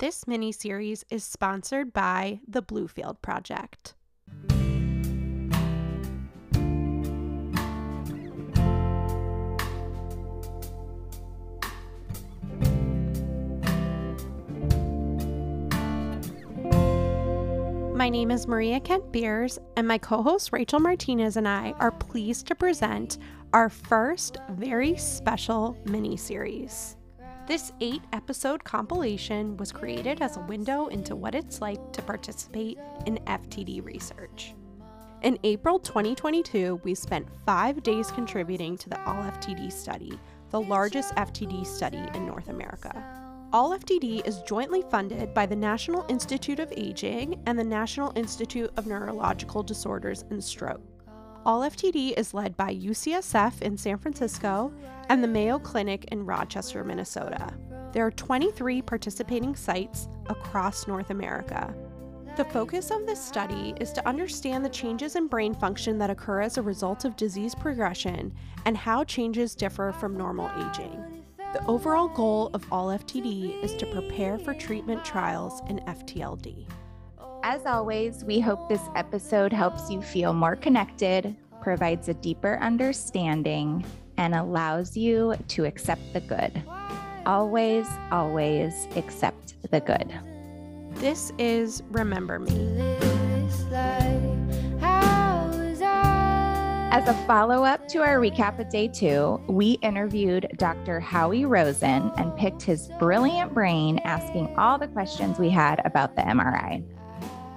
This mini series is sponsored by the Bluefield Project. My name is Maria Kent Beers, and my co host Rachel Martinez and I are pleased to present our first very special mini series. This eight episode compilation was created as a window into what it's like to participate in FTD research. In April 2022, we spent five days contributing to the All FTD study, the largest FTD study in North America. All FTD is jointly funded by the National Institute of Aging and the National Institute of Neurological Disorders and Stroke. All FTD is led by UCSF in San Francisco and the Mayo Clinic in Rochester, Minnesota. There are 23 participating sites across North America. The focus of this study is to understand the changes in brain function that occur as a result of disease progression and how changes differ from normal aging. The overall goal of All FTD is to prepare for treatment trials in FTLD. As always, we hope this episode helps you feel more connected, provides a deeper understanding, and allows you to accept the good. Always, always accept the good. This is Remember Me. As a follow up to our recap of day two, we interviewed Dr. Howie Rosen and picked his brilliant brain, asking all the questions we had about the MRI.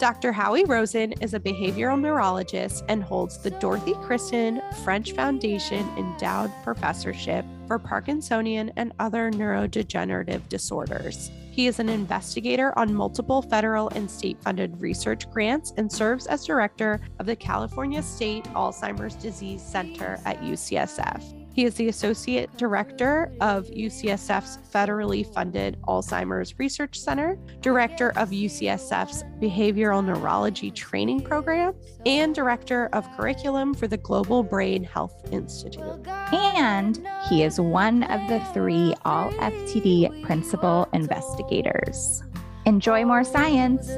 Dr. Howie Rosen is a behavioral neurologist and holds the Dorothy Kirsten French Foundation Endowed Professorship for Parkinsonian and other neurodegenerative disorders. He is an investigator on multiple federal and state funded research grants and serves as director of the California State Alzheimer's Disease Center at UCSF. He is the Associate Director of UCSF's federally funded Alzheimer's Research Center, Director of UCSF's Behavioral Neurology Training Program, and Director of Curriculum for the Global Brain Health Institute. And he is one of the three All FTD principal investigators. Enjoy more science.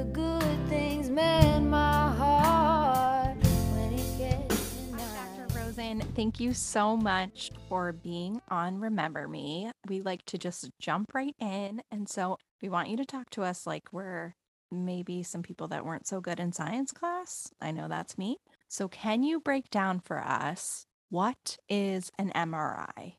Thank you so much for being on Remember Me. We like to just jump right in. And so we want you to talk to us like we're maybe some people that weren't so good in science class. I know that's me. So, can you break down for us what is an MRI?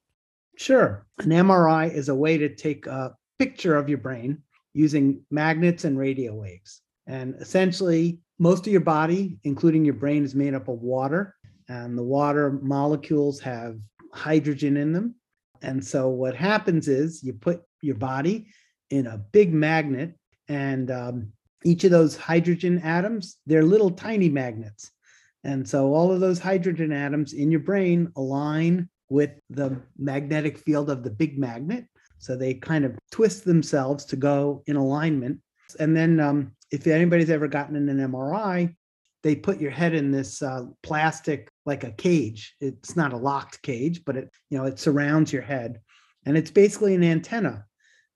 Sure. An MRI is a way to take a picture of your brain using magnets and radio waves. And essentially, most of your body, including your brain, is made up of water and the water molecules have hydrogen in them. And so what happens is you put your body in a big magnet, and um, each of those hydrogen atoms, they're little tiny magnets. And so all of those hydrogen atoms in your brain align with the magnetic field of the big magnet. So they kind of twist themselves to go in alignment. And then um, if anybody's ever gotten an MRI, they put your head in this uh, plastic like a cage. It's not a locked cage but it you know it surrounds your head. And it's basically an antenna.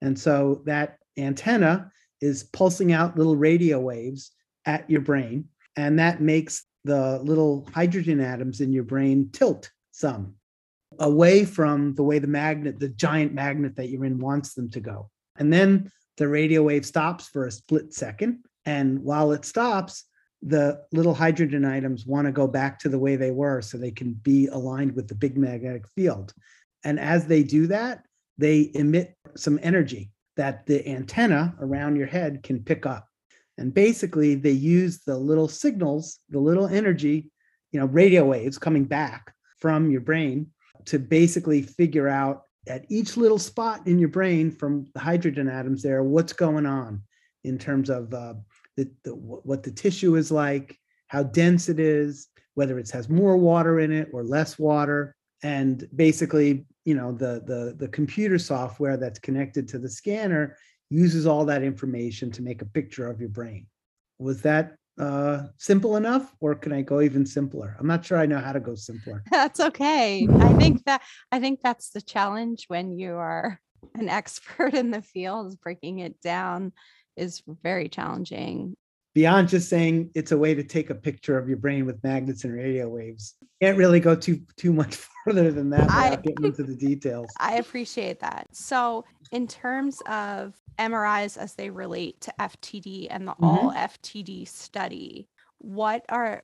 And so that antenna is pulsing out little radio waves at your brain and that makes the little hydrogen atoms in your brain tilt some away from the way the magnet the giant magnet that you're in wants them to go. And then the radio wave stops for a split second and while it stops the little hydrogen atoms want to go back to the way they were so they can be aligned with the big magnetic field. And as they do that, they emit some energy that the antenna around your head can pick up. And basically, they use the little signals, the little energy, you know, radio waves coming back from your brain to basically figure out at each little spot in your brain from the hydrogen atoms there what's going on in terms of uh, the, the, what the tissue is like, how dense it is, whether it has more water in it or less water, and basically, you know, the the the computer software that's connected to the scanner uses all that information to make a picture of your brain. Was that uh, simple enough, or can I go even simpler? I'm not sure I know how to go simpler. That's okay. I think that I think that's the challenge when you are an expert in the field, is breaking it down is very challenging. Beyond just saying it's a way to take a picture of your brain with magnets and radio waves, can't really go too too much further than that I- without getting into the details. I appreciate that. So, in terms of MRIs as they relate to FTD and the mm-hmm. all FTD study, what are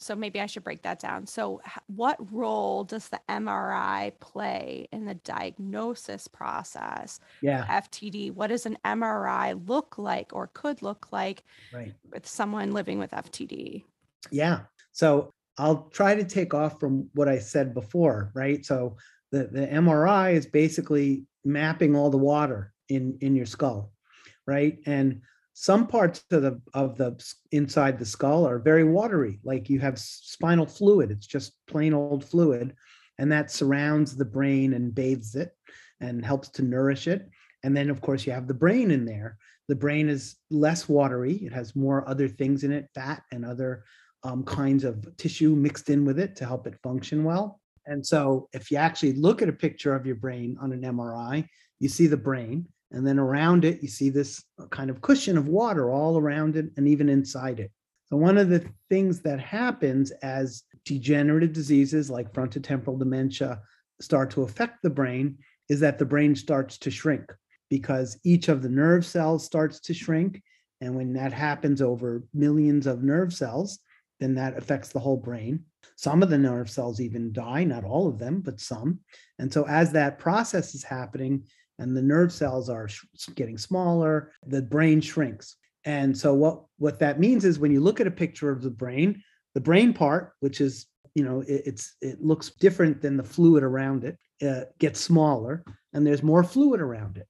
so maybe I should break that down. So, what role does the MRI play in the diagnosis process? Yeah, FTD, what does an MRI look like or could look like right. with someone living with FTD? Yeah. So I'll try to take off from what I said before, right? So the, the MRI is basically mapping all the water in, in your skull, right? And some parts of the of the inside the skull are very watery, like you have spinal fluid. It's just plain old fluid, and that surrounds the brain and bathes it and helps to nourish it. And then, of course, you have the brain in there. The brain is less watery. It has more other things in it, fat and other um, kinds of tissue mixed in with it to help it function well. And so, if you actually look at a picture of your brain on an MRI, you see the brain, and then around it, you see this uh, kind of cushion of water all around it and even inside it. So, one of the things that happens as degenerative diseases like frontotemporal dementia start to affect the brain is that the brain starts to shrink because each of the nerve cells starts to shrink. And when that happens over millions of nerve cells, then that affects the whole brain. Some of the nerve cells even die, not all of them, but some. And so, as that process is happening and the nerve cells are sh- getting smaller, the brain shrinks. And so, what, what that means is when you look at a picture of the brain, the brain part, which is you know it, it's it looks different than the fluid around it uh, gets smaller and there's more fluid around it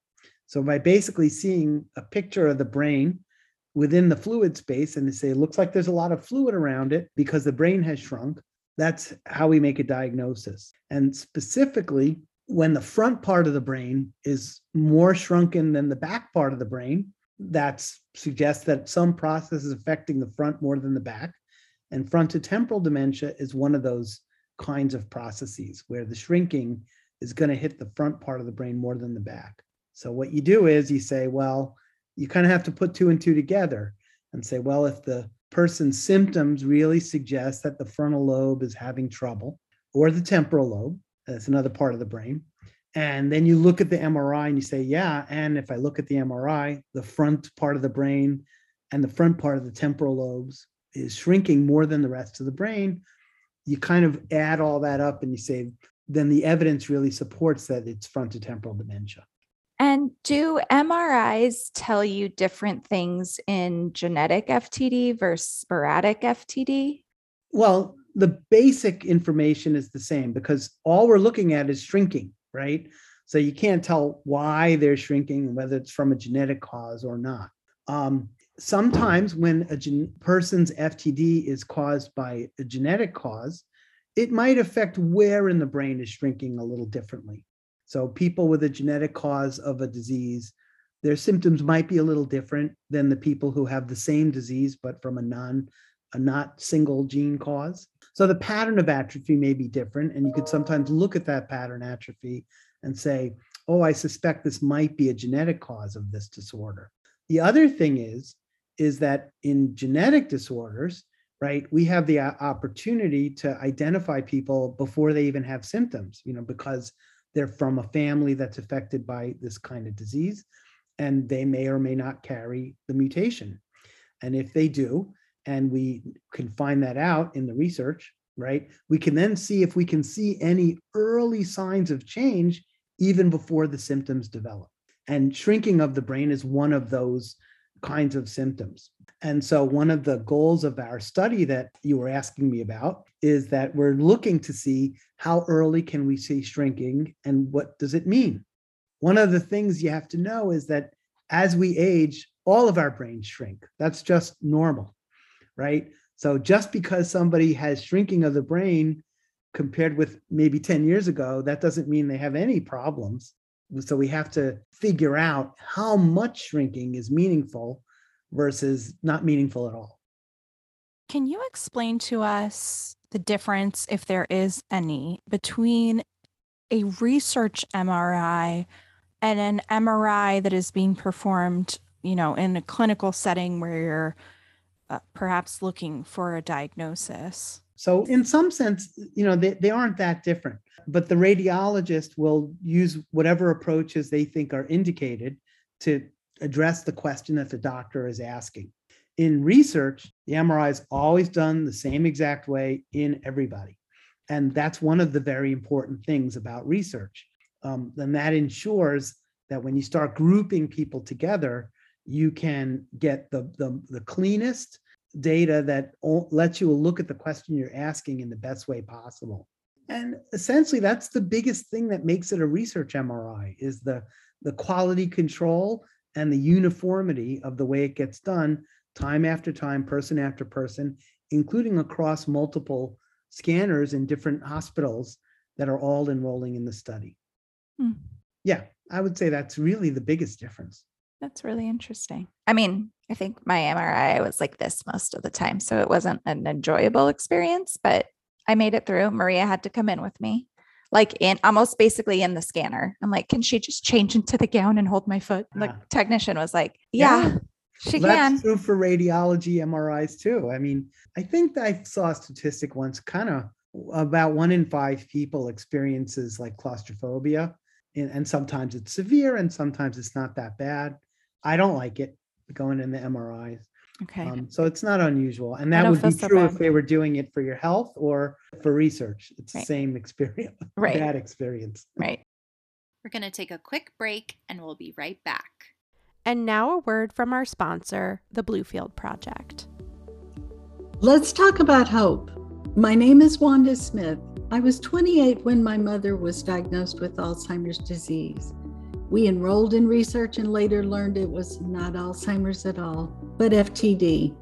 so by basically seeing a picture of the brain within the fluid space and they say it looks like there's a lot of fluid around it because the brain has shrunk that's how we make a diagnosis and specifically when the front part of the brain is more shrunken than the back part of the brain that suggests that some process is affecting the front more than the back and frontotemporal dementia is one of those kinds of processes where the shrinking is going to hit the front part of the brain more than the back. So, what you do is you say, well, you kind of have to put two and two together and say, well, if the person's symptoms really suggest that the frontal lobe is having trouble, or the temporal lobe, that's another part of the brain. And then you look at the MRI and you say, yeah. And if I look at the MRI, the front part of the brain and the front part of the temporal lobes is shrinking more than the rest of the brain, you kind of add all that up and you say, then the evidence really supports that it's frontotemporal dementia. And do MRIs tell you different things in genetic FTD versus sporadic FTD? Well, the basic information is the same because all we're looking at is shrinking, right? So you can't tell why they're shrinking whether it's from a genetic cause or not. Um, sometimes when a gen- person's FTD is caused by a genetic cause, it might affect where in the brain is shrinking a little differently. So people with a genetic cause of a disease, their symptoms might be a little different than the people who have the same disease but from a non a not single gene cause. So the pattern of atrophy may be different and you could sometimes look at that pattern atrophy and say, "Oh, I suspect this might be a genetic cause of this disorder." The other thing is is that in genetic disorders, right, we have the uh, opportunity to identify people before they even have symptoms, you know, because they're from a family that's affected by this kind of disease and they may or may not carry the mutation. And if they do, and we can find that out in the research, right, we can then see if we can see any early signs of change even before the symptoms develop. And shrinking of the brain is one of those kinds of symptoms. And so, one of the goals of our study that you were asking me about is that we're looking to see how early can we see shrinking and what does it mean? One of the things you have to know is that as we age, all of our brains shrink. That's just normal, right? So, just because somebody has shrinking of the brain compared with maybe 10 years ago, that doesn't mean they have any problems. So we have to figure out how much shrinking is meaningful versus not meaningful at all. Can you explain to us the difference, if there is any, between a research MRI and an MRI that is being performed, you know, in a clinical setting where you're uh, perhaps looking for a diagnosis. So, in some sense, you know, they, they aren't that different, but the radiologist will use whatever approaches they think are indicated to address the question that the doctor is asking. In research, the MRI is always done the same exact way in everybody. And that's one of the very important things about research. Um, and that ensures that when you start grouping people together, you can get the, the, the cleanest data that lets you look at the question you're asking in the best way possible. And essentially, that's the biggest thing that makes it a research MRI is the, the quality control and the uniformity of the way it gets done time after time, person after person, including across multiple scanners in different hospitals that are all enrolling in the study. Hmm. Yeah, I would say that's really the biggest difference. That's really interesting. I mean, I think my MRI was like this most of the time. So it wasn't an enjoyable experience, but I made it through. Maria had to come in with me, like in almost basically in the scanner. I'm like, can she just change into the gown and hold my foot? The ah. technician was like, yeah, yeah. she well, can. That's true for radiology MRIs too. I mean, I think I saw a statistic once kind of about one in five people experiences like claustrophobia and, and sometimes it's severe and sometimes it's not that bad. I don't like it going in the MRIs. Okay. Um, so it's not unusual. And that would be so true bad. if they were doing it for your health or for research. It's right. the same experience, right. bad experience. Right. We're going to take a quick break and we'll be right back. And now a word from our sponsor, the Bluefield Project. Let's talk about hope. My name is Wanda Smith. I was 28 when my mother was diagnosed with Alzheimer's disease. We enrolled in research and later learned it was not Alzheimer's at all, but FTD.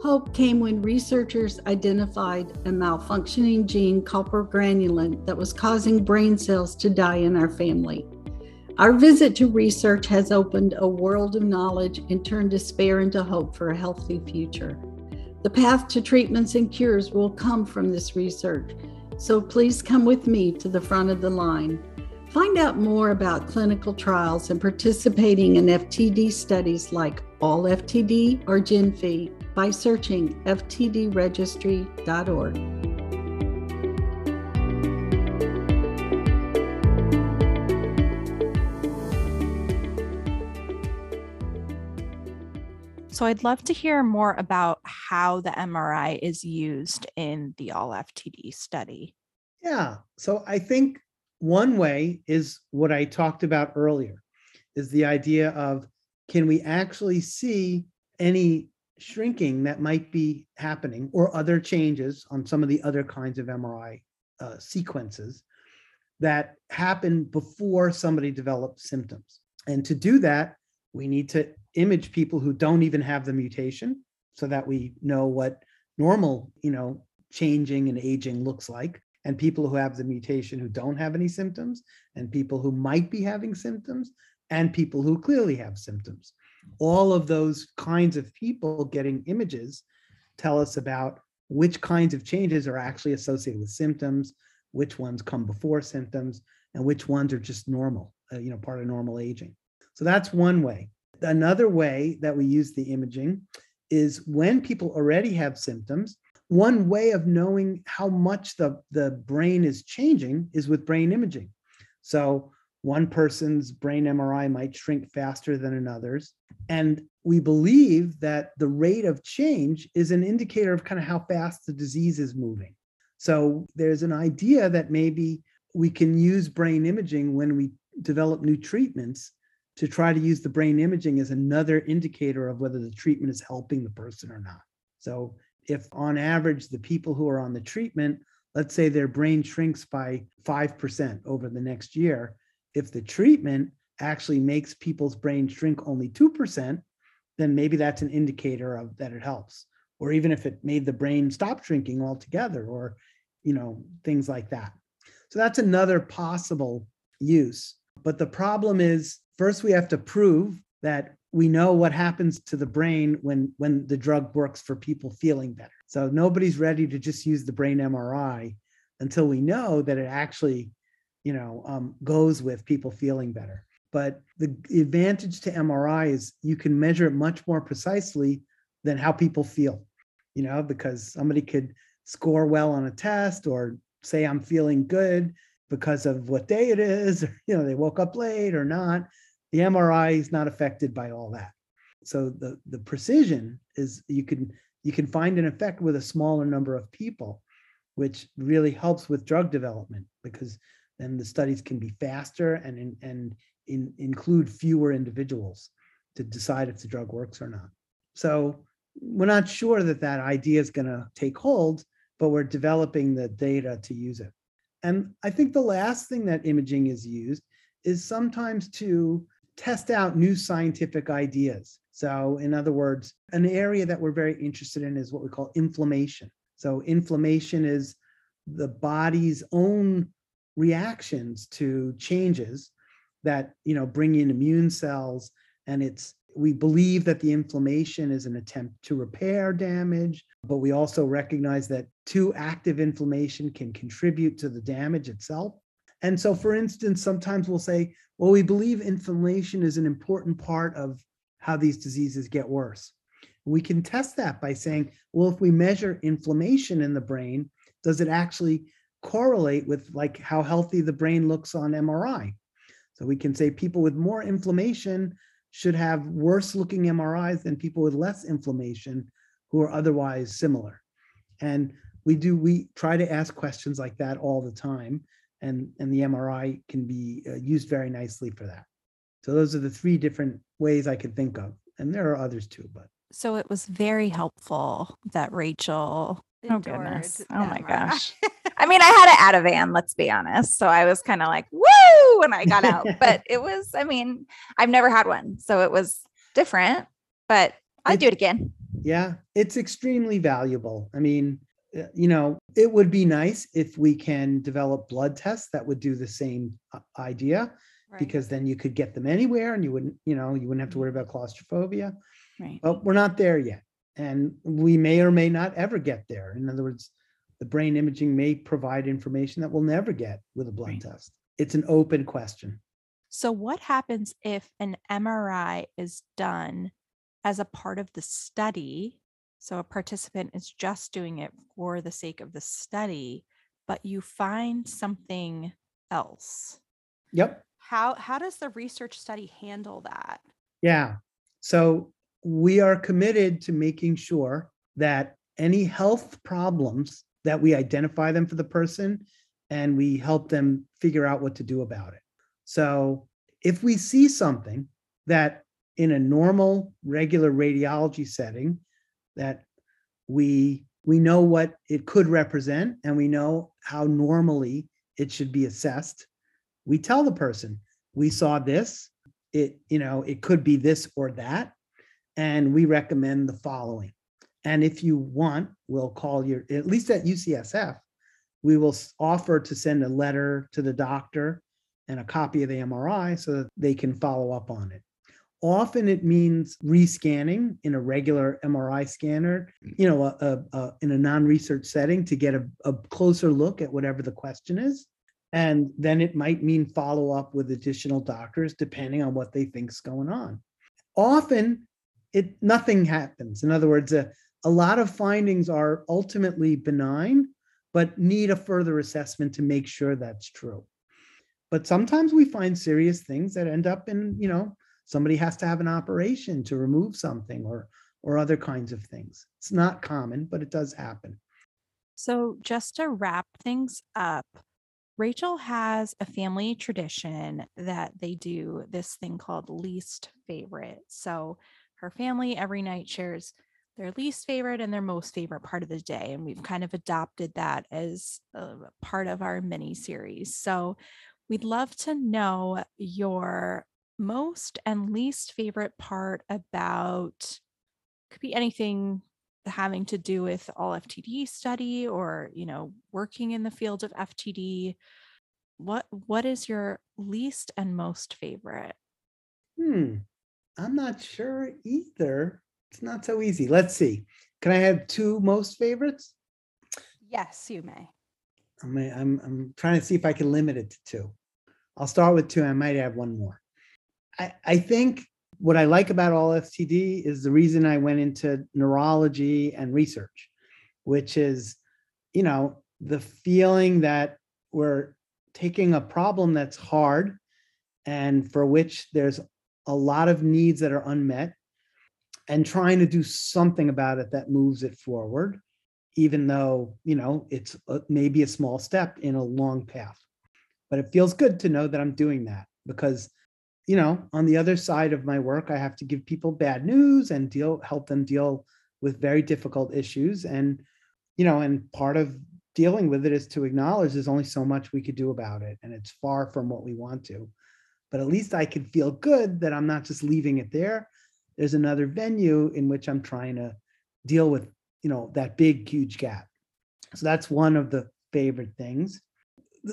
Hope came when researchers identified a malfunctioning gene called progranulin that was causing brain cells to die in our family. Our visit to research has opened a world of knowledge and turned despair into hope for a healthy future. The path to treatments and cures will come from this research, so please come with me to the front of the line. Find out more about clinical trials and participating in FTD studies like All FTD or GenFI by searching ftdregistry.org. So I'd love to hear more about how the MRI is used in the all FTD study. Yeah. So I think one way is what I talked about earlier is the idea of can we actually see any shrinking that might be happening or other changes on some of the other kinds of MRI uh, sequences that happen before somebody develops symptoms. And to do that, we need to image people who don't even have the mutation so that we know what normal, you know, changing and aging looks like and people who have the mutation who don't have any symptoms and people who might be having symptoms and people who clearly have symptoms. All of those kinds of people getting images tell us about which kinds of changes are actually associated with symptoms, which ones come before symptoms, and which ones are just normal, uh, you know, part of normal aging. So that's one way. Another way that we use the imaging is when people already have symptoms. One way of knowing how much the, the brain is changing is with brain imaging. So, one person's brain MRI might shrink faster than another's. And we believe that the rate of change is an indicator of kind of how fast the disease is moving. So, there's an idea that maybe we can use brain imaging when we develop new treatments to try to use the brain imaging as another indicator of whether the treatment is helping the person or not. So, if on average, the people who are on the treatment, let's say their brain shrinks by 5% over the next year, if the treatment actually makes people's brain shrink only 2%, then maybe that's an indicator of that it helps. Or even if it made the brain stop shrinking altogether, or you know, things like that. So that's another possible use. But the problem is first we have to prove that we know what happens to the brain when when the drug works for people feeling better so nobody's ready to just use the brain mri until we know that it actually you know um, goes with people feeling better But the advantage to MRI is you can measure it much more precisely than how people feel, you know, because somebody could score well on a test or say I'm feeling good because of what day it is, or, you know, they woke up late or not. The MRI is not affected by all that. So the the precision is you can you can find an effect with a smaller number of people, which really helps with drug development because then the studies can be faster and and in, include fewer individuals to decide if the drug works or not. So we're not sure that that idea is going to take hold, but we're developing the data to use it. And I think the last thing that imaging is used is sometimes to test out new scientific ideas. So, in other words, an area that we're very interested in is what we call inflammation. So, inflammation is the body's own reactions to changes that you know bring in immune cells and it's we believe that the inflammation is an attempt to repair damage but we also recognize that too active inflammation can contribute to the damage itself and so for instance sometimes we'll say well we believe inflammation is an important part of how these diseases get worse we can test that by saying well if we measure inflammation in the brain does it actually correlate with like how healthy the brain looks on mri so we can say people with more inflammation should have worse looking MRIs than people with less inflammation who are otherwise similar. And we do, we try to ask questions like that all the time. And, and the MRI can be uh, used very nicely for that. So those are the three different ways I could think of. And there are others too, but. So it was very helpful that Rachel. Oh goodness. Oh my gosh. I mean, I had an Ativan, let's be honest. So I was kind of like, woo, when I got out. but it was, I mean, I've never had one. So it was different, but I'd do it again. Yeah, it's extremely valuable. I mean, you know, it would be nice if we can develop blood tests that would do the same uh, idea right. because then you could get them anywhere and you wouldn't, you know, you wouldn't have to worry about claustrophobia. Right. But we're not there yet. And we may or may not ever get there. In other words, the brain imaging may provide information that we'll never get with a blood right. test. It's an open question. So, what happens if an MRI is done as a part of the study? So, a participant is just doing it for the sake of the study, but you find something else. Yep. How, how does the research study handle that? Yeah. So, we are committed to making sure that any health problems that we identify them for the person and we help them figure out what to do about it. So if we see something that in a normal regular radiology setting that we we know what it could represent and we know how normally it should be assessed. We tell the person we saw this. It you know it could be this or that and we recommend the following. And if you want, we'll call your, at least at UCSF, we will offer to send a letter to the doctor and a copy of the MRI so that they can follow up on it. Often it means rescanning in a regular MRI scanner, mm. you know, a, a, a, in a non research setting to get a closer look at whatever the question is. And then it might mean follow up with additional doctors depending on what they think's going on. Often it nothing happens. In other words, a, a lot of findings are ultimately benign, but need a further assessment to make sure that's true. But sometimes we find serious things that end up in, you know, somebody has to have an operation to remove something or or other kinds of things. It's not common, but it does happen. So just to wrap things up, Rachel has a family tradition that they do this thing called least favorite. So her family every night shares their least favorite and their most favorite part of the day. And we've kind of adopted that as a part of our mini series. So we'd love to know your most and least favorite part about could be anything having to do with all FTD study or you know working in the field of FTD what what is your least and most favorite hmm I'm not sure either it's not so easy. Let's see. Can I have two most favorites? Yes, you may. I'm, I'm, I'm trying to see if I can limit it to two. I'll start with two. I might have one more. I, I think what I like about all FTD is the reason I went into neurology and research, which is, you know, the feeling that we're taking a problem that's hard and for which there's a lot of needs that are unmet and trying to do something about it that moves it forward even though you know it's maybe a small step in a long path. But it feels good to know that i'm doing that because you know on the other side of my work i have to give people bad news and deal help them deal with very difficult issues. And you know and part of dealing with it is to acknowledge there's only so much we could do about it and it's far from what we want to. But at least i can feel good that i'm not just leaving it there. There's another venue in which i'm trying to deal with you know that big huge gap. So that's one of the favorite things.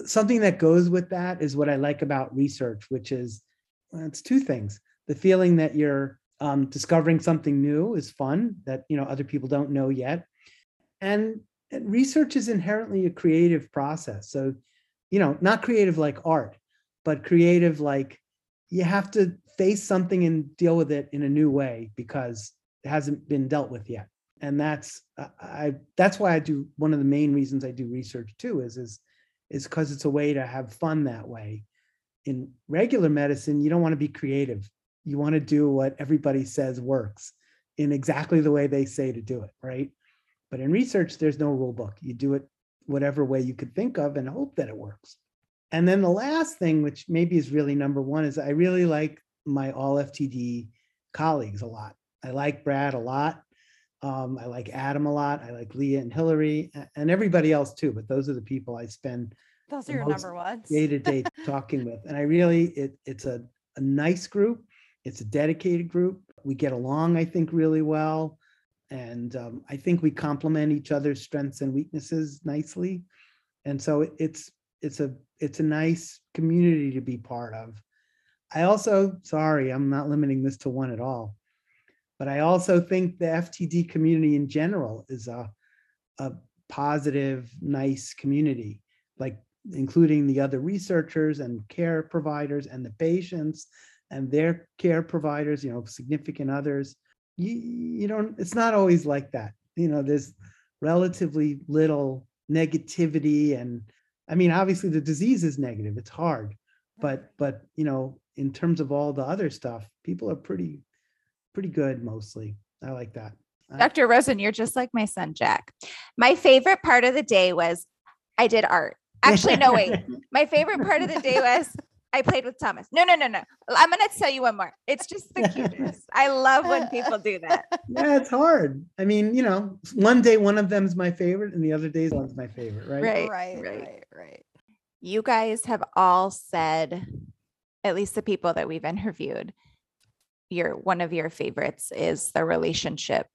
Something that goes with that is what i like about research which is it's two things. The feeling that you're um, discovering something new is fun that you know other people don't know yet. And, research is inherently a creative process. So you know not creative like art but creative like you have to face something and deal with it in a new way because it hasn't been dealt with yet. And that's i that's why i do one of the main reasons i do research too is is is because it's a way to have fun that way in regular medicine you don't want to be creative. You want to do what everybody says works in exactly the way they say to do it right? But in research there's no rule book. You do it whatever way you could think of and hope that it works. And then the last thing which maybe is really number one is i really like my all ftd colleagues a lot. I like brad a lot. Um, I like Adam a lot. I like Leah and Hillary and everybody else too. But those are the people I spend those are your number ones day to day talking with. And I really, it, it's a, a nice group. It's a dedicated group. We get along, I think, really well. And um, I think we complement each other's strengths and weaknesses nicely. And so it's it's a it's a nice community to be part of. I also, sorry, I'm not limiting this to one at all, but I also think the FTD community in general is a a positive, nice community. Like including the other researchers and care providers and the patients and their care providers, you know, significant others. You, you don't, it's not always like that. You know, there's relatively little negativity. And I mean, obviously the disease is negative, it's hard. But, but, you know, in terms of all the other stuff, people are pretty, pretty good mostly. I like that. Uh, Dr. Rosen, you're just like my son, Jack. My favorite part of the day was I did art. Actually, no, wait. My favorite part of the day was I played with Thomas. No, no, no, no. I'm going to tell you one more. It's just the cutest. I love when people do that. Yeah, it's hard. I mean, you know, one day one of them is my favorite and the other days one's my favorite, right? Right, right, right, right. You guys have all said, at least the people that we've interviewed, your one of your favorites is the relationship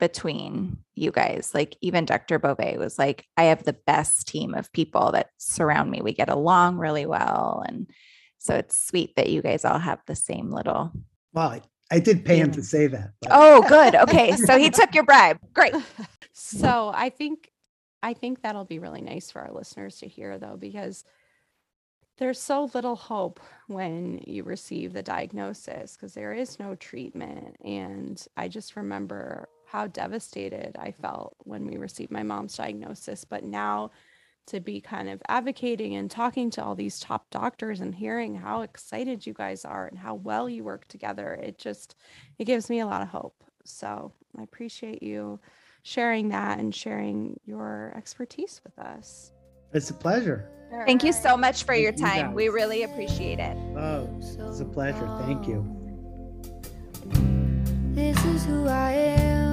between you guys. Like even Dr. Boeve was like, I have the best team of people that surround me. We get along really well. And so it's sweet that you guys all have the same little. Well, I, I did pay him to say that. but- Oh, good. Okay. So he took your bribe. Great. So I think I think that'll be really nice for our listeners to hear though, because there's so little hope when you receive the diagnosis because there is no treatment. And I just remember how devastated I felt when we received my mom's diagnosis. But now to be kind of advocating and talking to all these top doctors and hearing how excited you guys are and how well you work together, it just it gives me a lot of hope. So I appreciate you sharing that and sharing your expertise with us. It's a pleasure. Thank you so much for your Thank you, time. We really appreciate it. Oh, it's a pleasure. Thank you. This is who I am,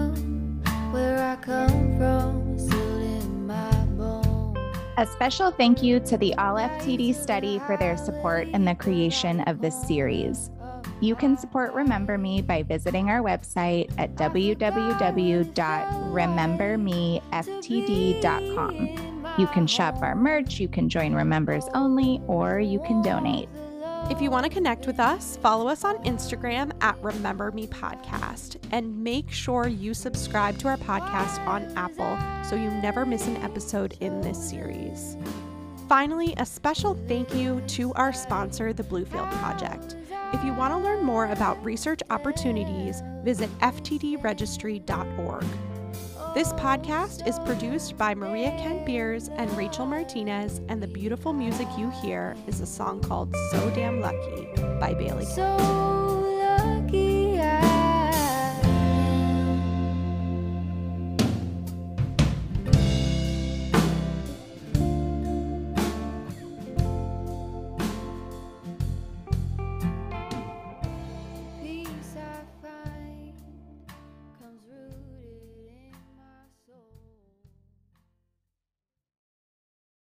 A special thank you to the All FTD study for their support in the creation of this series. You can support Remember Me by visiting our website at www.remembermeftd.com. You can shop our merch, you can join Remembers Only, or you can donate. If you want to connect with us, follow us on Instagram at Remember Me Podcast and make sure you subscribe to our podcast on Apple so you never miss an episode in this series. Finally, a special thank you to our sponsor, the Bluefield Project. If you want to learn more about research opportunities, visit ftdregistry.org. This podcast is produced by Maria Kent Beers and Rachel Martinez, and the beautiful music you hear is a song called So Damn Lucky by Bailey. So